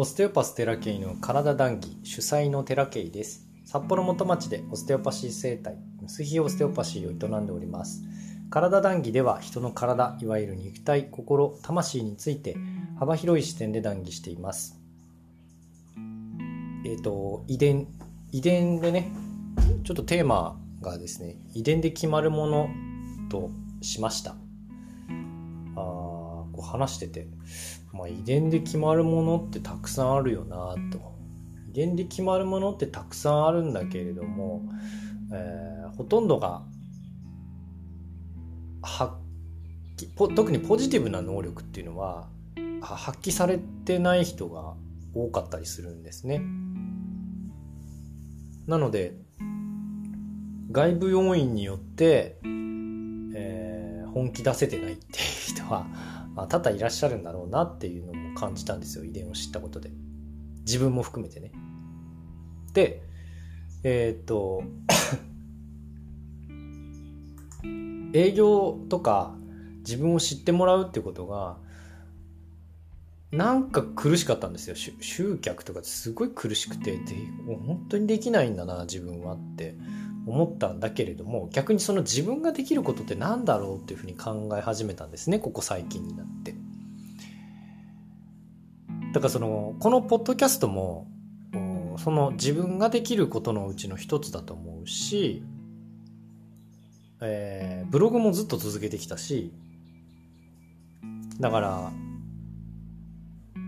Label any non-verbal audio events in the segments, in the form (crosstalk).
オステオパステラケイの体談義主催のテラケイです。札幌元町でオステオパシー生態水ヒオステオパシーを営んでおります。体談義では人の体いわゆる肉体心魂について幅広い視点で談義しています。えっ、ー、と遺伝遺伝でねちょっとテーマがですね遺伝で決まるものとしました。あこう話してて。まあ、遺伝で決まるものってたくさんあるよなと遺伝で決まるものってたくさんあるんだけれども、えー、ほとんどが発揮特にポジティブな能力っていうのは発揮されてない人が多かったりするんですね。なので外部要因によって、えー、本気出せてないっていう人はあ多々いらっしゃるんだろうなっていうのも感じたんですよ。遺伝を知ったことで。自分も含めてね。でえー、っと (coughs) 営業とか自分を知ってもらうってことがなんか苦しかったんですよ。集客とかすごい苦しくてで本当にできないんだな自分はって。思ったんだけれども逆にその自分ができることって何だろうっていうふうに考え始めたんですねここ最近になって。だからそのこのポッドキャストもその自分ができることのうちの一つだと思うし、えー、ブログもずっと続けてきたしだから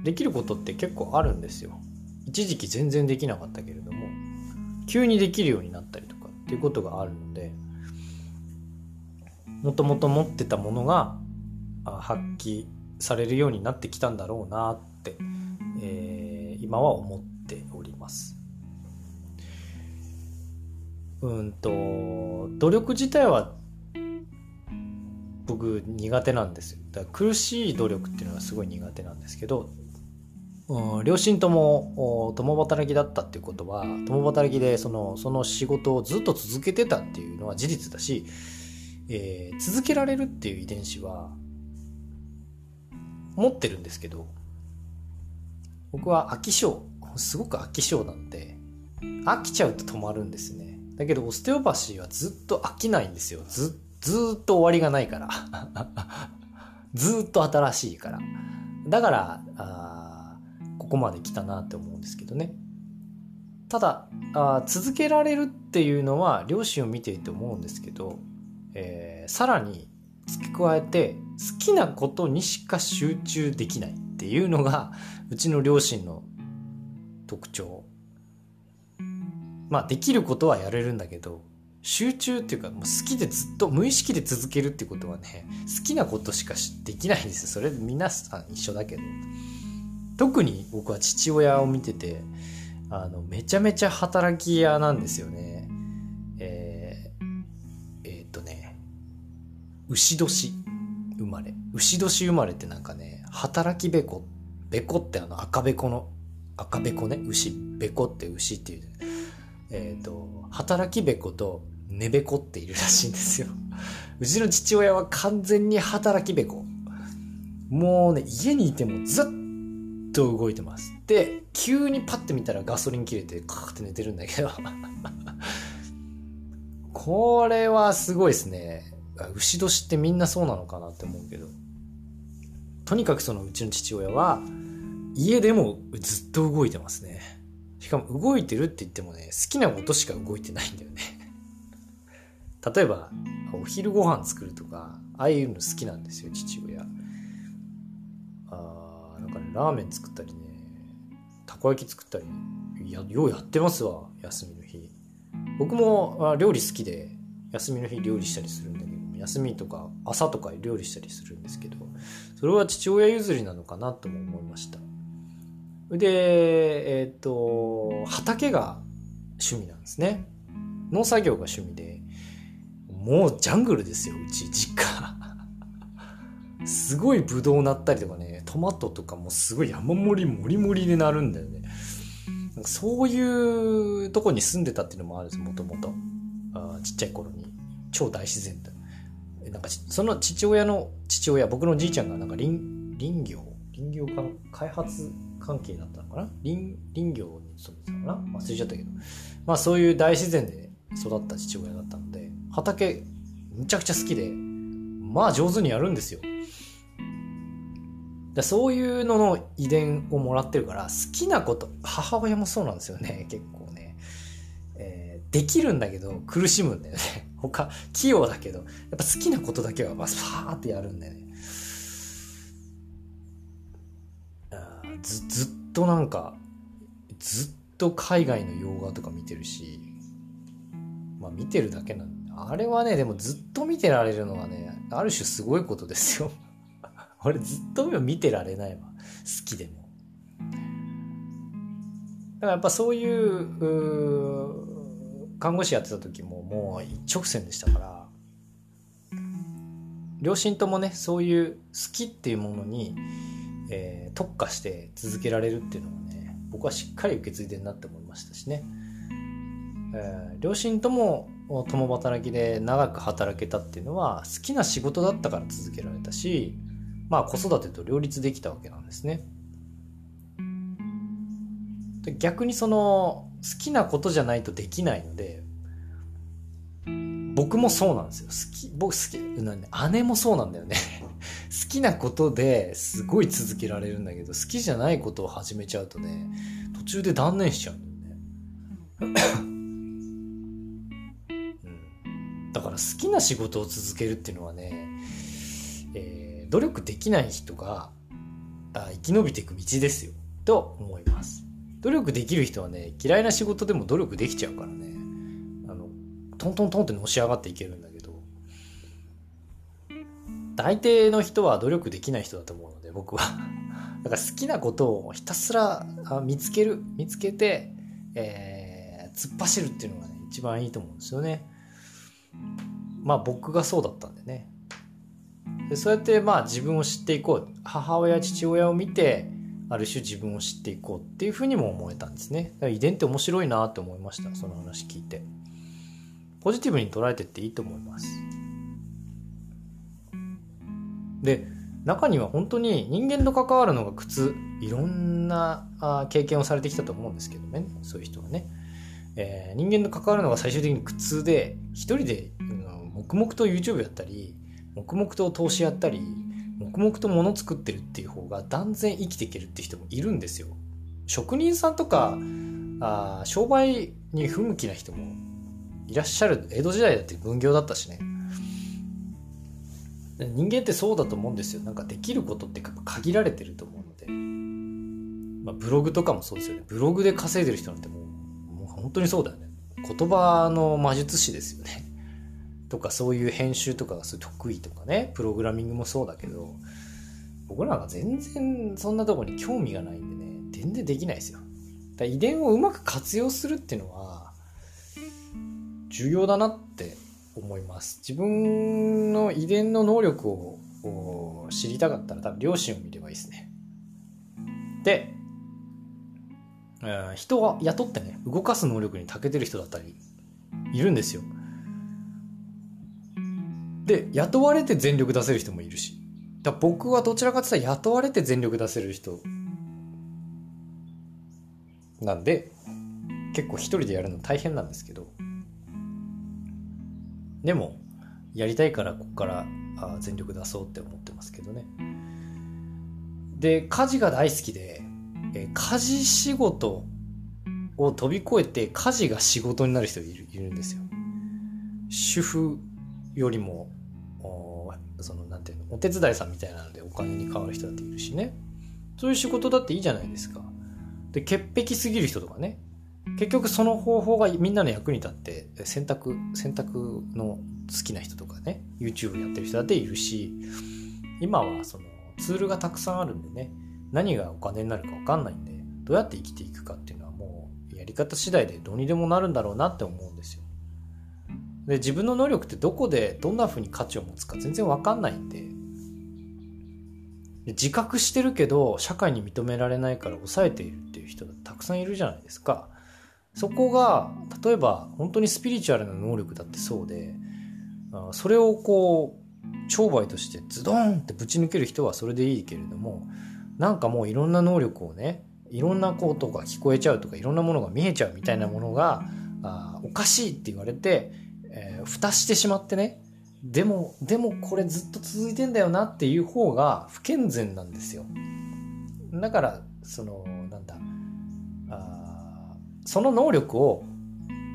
できることって結構あるんですよ。一時期全然できなかったけれども急にできるようになっていうことがあるのでもともと持ってたものが発揮されるようになってきたんだろうなって、えー、今は思っております。うんと努力自体は僕苦手なんですよだから苦しい努力っていうのはすごい苦手なんですけど、両親とも共働きだったっていうことは共働きでそのその仕事をずっと続けてたっていうのは事実だし、えー、続けられるっていう遺伝子は持ってるんですけど僕は飽き性すごく飽き性なんで飽きちゃうと止まるんですね。だけどオステオパシーはずっと飽きないんですよ。ずずっと終わりがないから。(laughs) ずっと新しいから。だからこまで来たなって思うんですけどね。ただあ続けられるっていうのは両親を見ていて思うんですけど、えー、さらに付け加えて好きなことにしか集中できないっていうのがうちの両親の特徴。まあできることはやれるんだけど集中っていうかもう好きでずっと無意識で続けるってことはね好きなことしかできないんですよ。それ皆さん一緒だけど。特に僕は父親を見ててあのめちゃめちゃ働き屋なんですよね。えー、えー、っとね牛年生まれ。牛年生まれってなんかね働きべこべこってあの赤べこの赤べこね牛。べこって牛っていうえっ、と働きべことねべこっているらしいんですよ。うちの父親は完全に働きべこ。もうね家にいてもずっとと動いてます。で、急にパッて見たらガソリン切れてカーって寝てるんだけど (laughs) これはすごいですね。牛年ってみんなそうなのかなって思うけど。とにかくそのうちの父親は、家でもずっと動いてますね。しかも動いてるって言ってもね、好きなことしか動いてないんだよね。(laughs) 例えば、お昼ご飯作るとか、ああいうの好きなんですよ、父親あ。なんかねラーメン作ったりねたこ焼き作ったりやようやってますわ休みの日。僕も料理好きで休みの日料理したりするんだけど休みとか朝とか料理したりするんですけどそれは父親譲りなのかなとも思いました。でえっ、と畑が趣味なんですね。農作業が趣味でもうジャングルですようち実家。(laughs) すごいブドウなったりとかねトマトとかもすごい山盛りもりもりでなるんだよね。そういうとこに住んでたっていうのもあるんですもともと。ちっちゃい頃に。超大自然だ。なんかその父親の父親僕のじいちゃんがなんか林林業？林業開発関係だったのかな？林林業に勤めてたのかな？忘れちゃったけど。まあそういう大自然で育った父親だったので畑むちゃくちゃ好きでまあ上手にやるんですよ。だそういうのの遺伝をもらってるから好きなこと母親もそうなんですよね。(laughs) 結構ね、えー、できるんだけど苦しむんだよね。(laughs) 他器用だけどやっぱ好きなことだけはまずファーってやるんだよね。ずずっとなんかずっと海外の洋画とか見てるしまあ見てるだけなんあれはねでもずっと見てられるのはねある種すごいことですよ。(laughs) 俺ずっと見てられないわ。好きでも。だからやっぱそういう看護師やってた時ももう一直線でしたから両親ともねそういう好きっていうものにえー、特化して続けられるっていうのはね僕はしっかり受け継いでるなって思いましたしね、えー、両親とも共働きで長く働けたっていうのは好きな仕事だったから続けられたしまあ子育てと両立できたわけなんですね。で逆にその好きなことじゃないとできないので僕もそうなんですよ。好き僕好き姉もそうなんだよね。(laughs) 好きなことですごい続けられるんだけど好きじゃないことを始めちゃうとね途中で断念しちゃうんだよね、うん、だから好きな仕事を続けるっていうのはね、えー、努力できない人が生き延びていく道ですよ。と思います。努力できる人はね嫌いな仕事でも努力できちゃうからね。あのトントントンってのし上がっていけるんだけど。大抵の人は努力できない人だと思うので僕は。(laughs) だから好きなことをひたすら見つける見つけて、えー、突っ走るっていうのがね一番いいと思うんですよね。まあ僕がそうだったんでね。でそうやってまあ自分を知っていこう。母親父親を見てある種自分を知っていこうっていうふうにも思えたんですね。遺伝って面白いなって思いました。その話聞いて。ポジティブに捉えてっていいと思います。で中には本当に人間と関わるのが苦痛。いろんな経験をされてきたと思うんですけどね。そういう人はね、えー、人間と関わるのが最終的に苦痛で一人で、うん、黙々と YouTube やったり黙々と投資やったり黙々と物作ってるっていう方が断然生きていけるって人もいるんですよ。職人さんとかあ商売に不向きな人もいらっしゃる。江戸時代だって分業だったしね。人間ってそうだと思うんですよ。なんかできることって限られてると思うので、まあ、ブログとかもそうですよね。ブログで稼いでる人なんてもうもう本当にそうだよね。言葉の魔術師ですよね。とかそういう編集とかがすごい得意とかねプログラミングもそうだけど僕らが全然そんなとこに興味がないんでね全然できないですよだ遺伝をうまく活用するっていうのは重要だなって思います。自分の遺伝の能力を知りたかったら多分両親を見ればいいですね。で、人は雇ってね、動かす能力に長けてる人だったりいるんですよ。で、雇われて全力出せる人もいるし。だ僕はどちらかというと雇われて全力出せる人。なんで、結構一人でやるの大変なんですけど、でもやりたいからここからあ全力出そうって思ってますけどね。で家事が大好きで、え家事仕事を飛び越えて家事が仕事になる人いるいるんですよ。主婦よりもそのなんていうのお手伝いさんみたいなのでお金に変わる人だっているしね。そういう仕事だっていいじゃないですか。で潔癖すぎる人とかね。結局その方法がみんなの役に立って選択選択の好きな人とかね。YouTube やってる人だっているし今はそのツールがたくさんあるんでね。何がお金になるか分かんないんでどうやって生きていくかっていうのはもうやり方次第でどうにでもなるんだろうなって思うんですよ。で自分の能力ってどこでどんな風に価値を持つか全然分かんないんで。自覚してるけど社会に認められないから抑えているっていう人たくさんいるじゃないですか。そこが例えば本当にスピリチュアルな能力だってそうでそれをこう商売としてズドンってぶち抜ける人はそれでいいけれどもなんかもういろんな能力をねいろんなことが聞こえちゃうとかいろんなものが見えちゃうみたいなものがあおかしいって言われて、ー、蓋してしまってねでもでもこれずっと続いてんだよなっていう方が不健全なんですよだからそのなんだあその能力を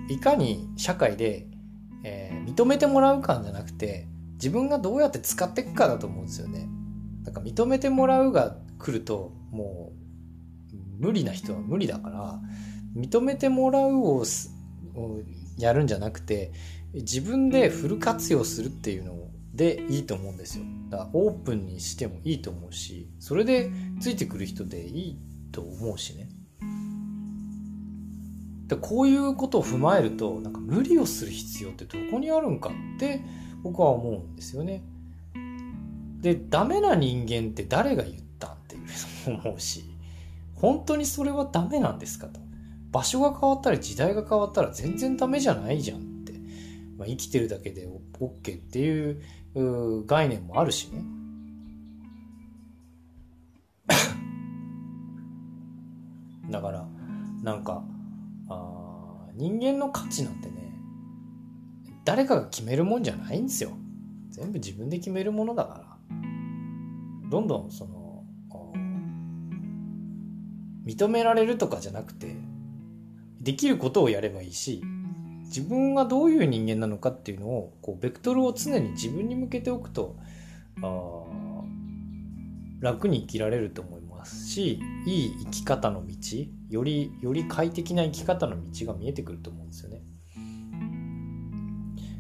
いかに社会で、えー、認めてもらうかじゃなくて自分がどうやって使っていくかだと思うんですよね。だから認めてもらうが来るともう無理な人は無理だから認めてもらうをやるんじゃなくて自分でフル活用するっていうのでいいと思うんですよ。だからオープンにしてもいいと思うしそれでついてくる人でいいと思うしね。でこういうことを踏まえるとなんか無理をする必要ってどこにあるんかって僕は思うんですよね。でダメな人間って誰が言ったんっていうのも思うし本当にそれはダメなんですかと場所が変わったり時代が変わったら全然ダメじゃないじゃん、まあ、生きてるだけで OK っていう概念もあるしね。(coughs) だからなんかあ人間の価値なんてね誰かが決めるもんじゃないんですよ。全部自分で決めるものだから。どんどんその認められるとかじゃなくてできることをやればいいし自分がどういう人間なのかっていうのをこうベクトルを常に自分に向けておくとあ楽に生きられると思いますしいい生き方の道よりより快適な生き方の道が見えてくると思うんですよね。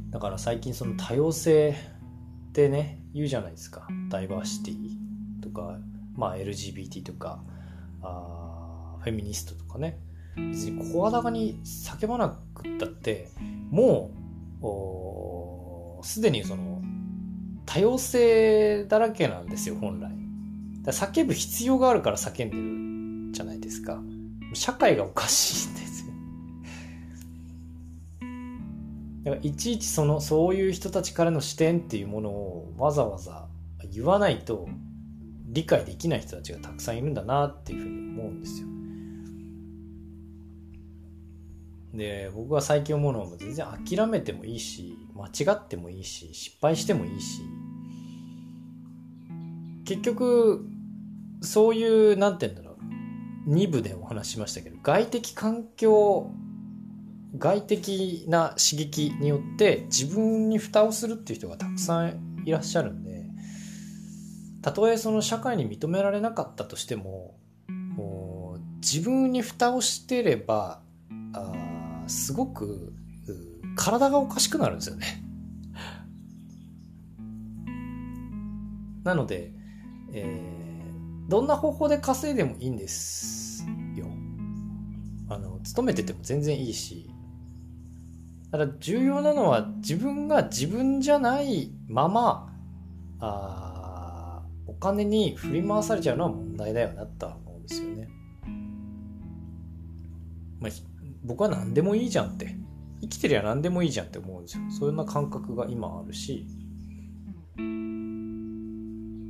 だから最近その多様性ってね言うじゃないですかダイバーシティとか、まあ、LGBT とかあフェミニストとかね別に声高に叫ばなくったってもうすでにその多様性だらけなんですよ本来。叫ぶ必要があるから叫んでるじゃないですか。社会がおかしいんですよ。だからいちいちそのそういう人たちからの視点っていうものをわざわざ言わないと理解できない人たちがたくさんいるんだなっていうふうに思うんですよ。で僕は最近思うのは全然諦めてもいいし間違ってもいいし失敗してもいいし。結局そういう何て言うんだろう。2部でお話しましたけど外的環境外的な刺激によって自分に蓋をするっていう人がたくさんいらっしゃるんでたとえその社会に認められなかったとしても自分に蓋をしてればあすごく体がおかしくなるんですよね。なので、えー、どんな方法で稼いでもいいんですよ。あの勤めてても全然いいし。ただ重要なのは自分が自分じゃないままあお金に振り回されちゃうのは問題だよなとは思うんですよね。まあ、僕は何でもいいじゃんって。生きてりゃ何でもいいじゃんって思うんですよ。そんな感覚が今あるし、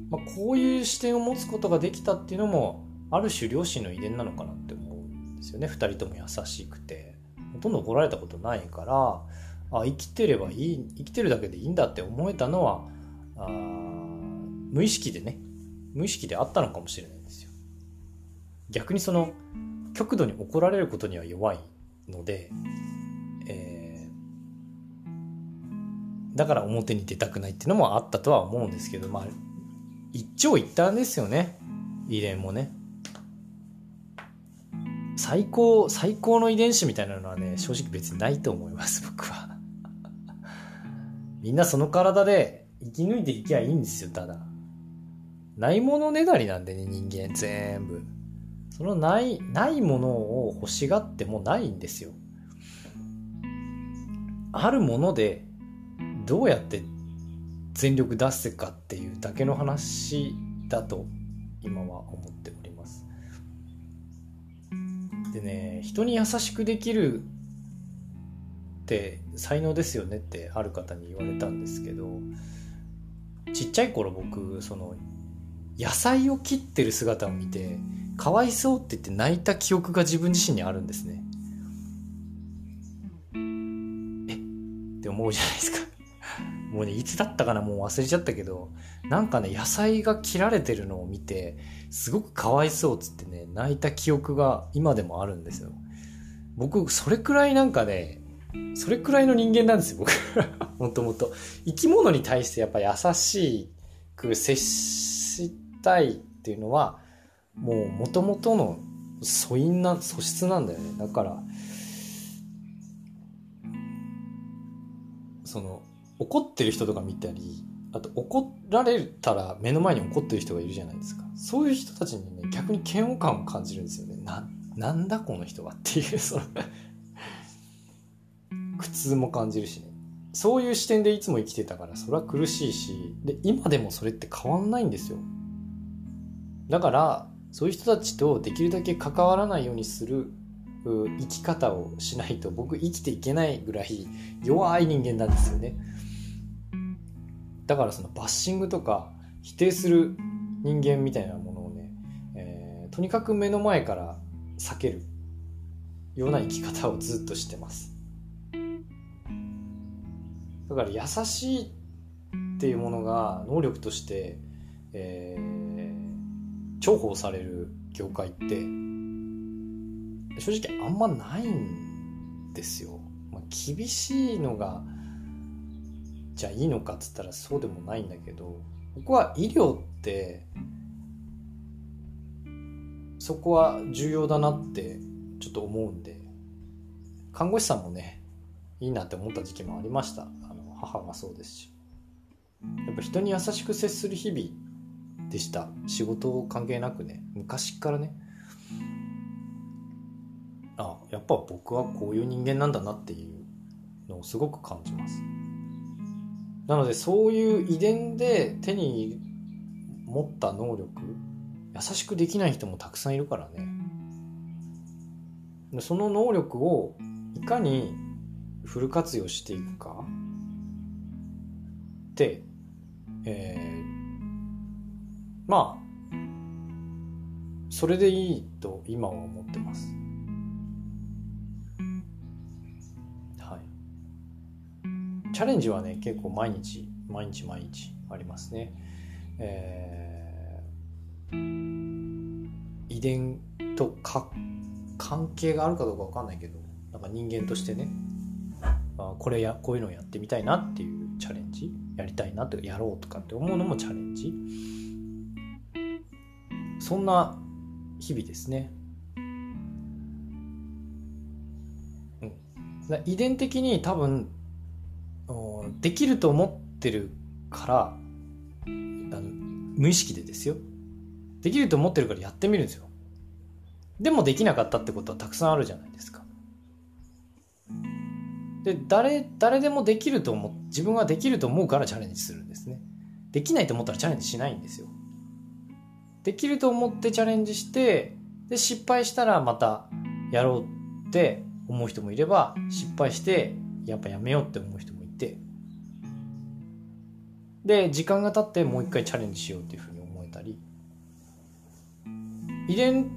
まあ、こういう視点を持つことができたっていうのもある種両親の遺伝なのかなって思うんですよね。2人とも優しくて。ほとんど怒られたことないからあ生きてればいい生きてるだけでいいんだって思えたのはあ無意識でね。無意識であったのかもしれないんですよ。逆にその極度に怒られることには弱い。ので、えー、だから表に出たくないっていうのもあったとは思うんですけどまあ一長一短ですよね遺伝もね最高、最高の遺伝子みたいなのはね、正直別にないと思います、僕は。みんなその体で生き抜いていきゃいいんですよ、ただ。ないものねだりなんでね、人間全部。そのない、ないものを欲しがってもないんですよ。あるもので、どうやって全力出せかっていうだけの話だと今は思っております。でね人に優しくできるって才能ですよねってある方に言われたんですけどちっちゃい頃僕その野菜を切ってる姿を見てかわいそうって言って泣いた記憶が自分自身にあるんですね。え？って思うじゃないですか。(laughs) もうねいつだったかな？もう忘れちゃったけどなんかね野菜が切られてるのを見てすごくかわいそうっつってね泣いた記憶が今でもあるんですよ。僕それくらいなんかねそれくらいの人間なんですよ僕。(laughs) もともと。生き物に対してやっぱ優しく接したいっていうのはもう元々の素因な素質なんだよね。だからその怒ってる人とか見たりあと怒られたら目の前に怒ってる人がいるじゃないですか。そういう人たちにね逆に嫌悪感を感じるんですよね。ななんだこの人はっていうその (laughs) 苦痛も感じるしね。そういう視点でいつも生きてたからそれは苦しいしで今でもそれって変わんないんですよ。だからそういう人たちとできるだけ関わらないようにする生き方をしないと僕生きていけないぐらい弱い人間なんですよね。だからそのバッシングとか否定する人間みたいなものをね、えー、とにかく目の前から避けるような生き方をずっとしてます。だから優しいっていうものが能力として、えー、重宝される業界って正直あんまないんですよ。まあ、厳しいのがじゃあいいのかっつったらそうでもないんだけど僕は医療ってそこは重要だなってちょっと思うんで看護師さんもねいいなって思った時期もありましたあの母がそうですしやっぱ人に優しく接する日々でした。仕事関係なくね昔からね。あやっぱ僕はこういう人間なんだなっていうのをすごく感じます。なのでそういう遺伝で手に持った能力優しくできない人もたくさんいるからね。その能力をいかにフル活用していくか。って、え、まあそれでいいと今は思ってます。はい。チャレンジはね結構毎日毎日毎日ありますね、えー、遺伝とか関係があるかどうか分かんないけどなんか人間としてねあこれやこういうのをやってみたいなっていうチャレンジやりたいなとやろうとかって思うのもチャレンジ。そんな日々ですね、うん、遺伝的に多分できると思ってるからあの無意識でですよ。できると思ってるからやってみるんですよ。でもできなかったってことはたくさんあるじゃないですか。で誰誰でもできると思自分はできると思うからチャレンジするんですね。できないと思ったらチャレンジしないんですよ。できると思ってチャレンジしてで失敗したらまたやろうって思う人もいれば失敗してやっぱやめようって思う人もいて。で時間が経ってもう一回チャレンジしようっていうふうに思えたり。遺伝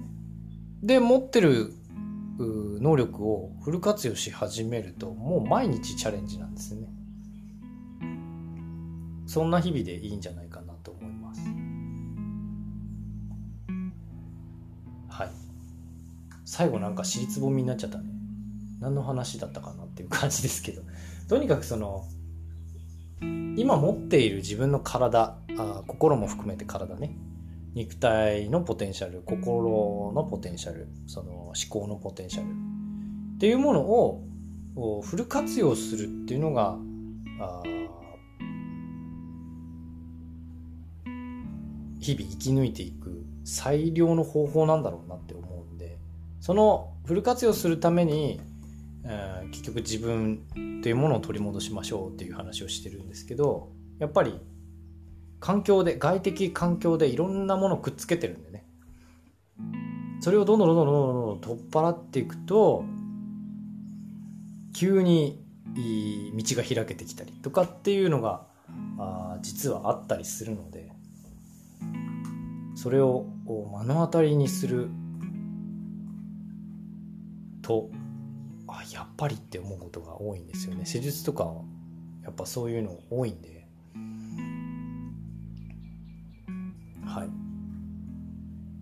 で持ってる能力をフル活用し始めるともう毎日チャレンジなんですね。そんな日々でいいんじゃない最後なんか尻つぼみになっちゃったね。何の話だったかなっていう感じですけど。とにかくその今持っている自分の体あ心も含めて体ね。肉体のポテンシャル心のポテンシャルその思考のポテンシャル。っていうものをフル活用するっていうのが日々生き抜いていく最良の方法なんだろうなって思う。そのフル活用するためにえー、結局自分というものを取り戻しましょうっていう話をしてるんですけどやっぱり環境で外的環境でいろんなものをくっつけてるんでね。それをどんどんどんどんどんどん取っ払っていくと急に道が開けてきたりとかっていうのがあ実はあったりするのでそれを目の当たりにするとあやっぱりって思うことが多いんですよね。施術とかやっぱそういうの多いんで。はい。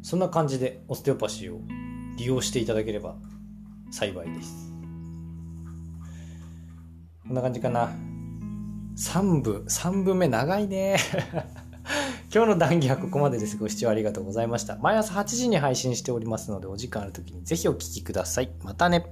そんな感じでオステオパシーを利用していただければ幸いです。こんな感じかな。3部3部目長いね。今日の談義はここまでです。ご視聴ありがとうございました。毎朝8時に配信しておりますので、お時間ある時にぜひお聴きください。またね。